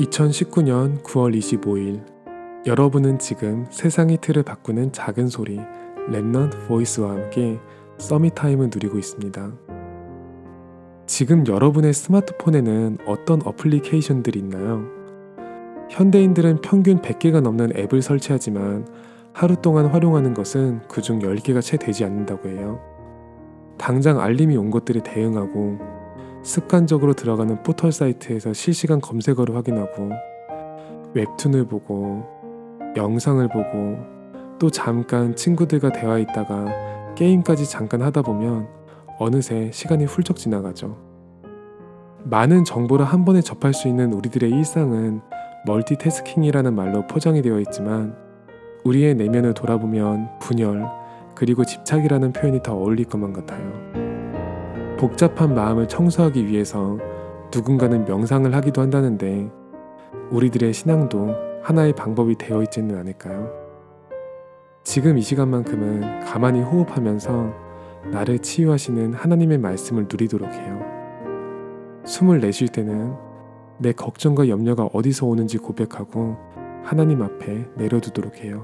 2019년 9월 25일 여러분은 지금 세상의 틀을 바꾸는 작은 소리 Remnant Voice와 함께 Summit Time을 누리고 있습니다. 지금 여러분의 스마트폰에는 어떤 어플리케이션들이 있나요? 현대인들은 평균 100개가 넘는 앱을 설치하지만 하루 동안 활용하는 것은 그중 10개가 채 되지 않는다고 해요. 당장 알림이 온 것들에 대응하고 습관적으로 들어가는 포털 사이트에서 실시간 검색어를 확인하고 웹툰을 보고 영상을 보고 또 잠깐 친구들과 대화했다가 게임까지 잠깐 하다 보면 어느새 시간이 훌쩍 지나가죠. 많은 정보를 한 번에 접할 수 있는 우리들의 일상은 멀티태스킹이라는 말로 포장이 되어 있지만 우리의 내면을 돌아보면 분열 그리고 집착이라는 표현이 더 어울릴 것만 같아요. 복잡한 마음을 청소하기 위해서 누군가는 명상을 하기도 한다는데 우리들의 신앙도 하나의 방법이 되어 있지는 않을까요? 지금 이 시간만큼은 가만히 호흡하면서 나를 치유하시는 하나님의 말씀을 누리도록 해요. 숨을 내쉴 때는 내 걱정과 염려가 어디서 오는지 고백하고 하나님 앞에 내려두도록 해요.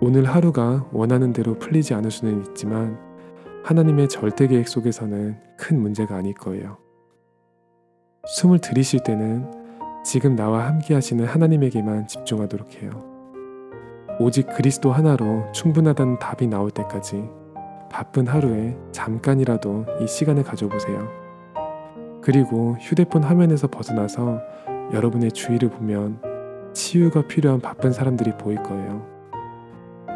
오늘 하루가 원하는 대로 풀리지 않을 수는 있지만 하나님의 절대 계획 속에서는 큰 문제가 아닐 거예요. 숨을 들이쉴 때는 지금 나와 함께 하시는 하나님에게만 집중하도록 해요. 오직 그리스도 하나로 충분하다는 답이 나올 때까지 바쁜 하루에 잠깐이라도 이 시간을 가져보세요. 그리고 휴대폰 화면에서 벗어나서 여러분의 주위를 보면 치유가 필요한 바쁜 사람들이 보일 거예요.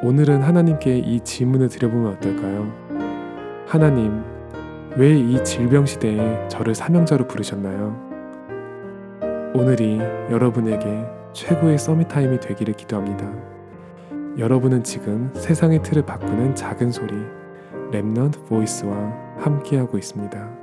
오늘은 하나님께 이 질문을 드려보면 어떨까요? 하나님, 왜 이 질병 시대에 저를 사명자로 부르셨나요? 오늘이 여러분에게 최고의 Summit Time이 되기를 기도합니다. 여러분은 지금 세상의 틀을 바꾸는 작은 소리 Remnant Voice와 함께하고 있습니다.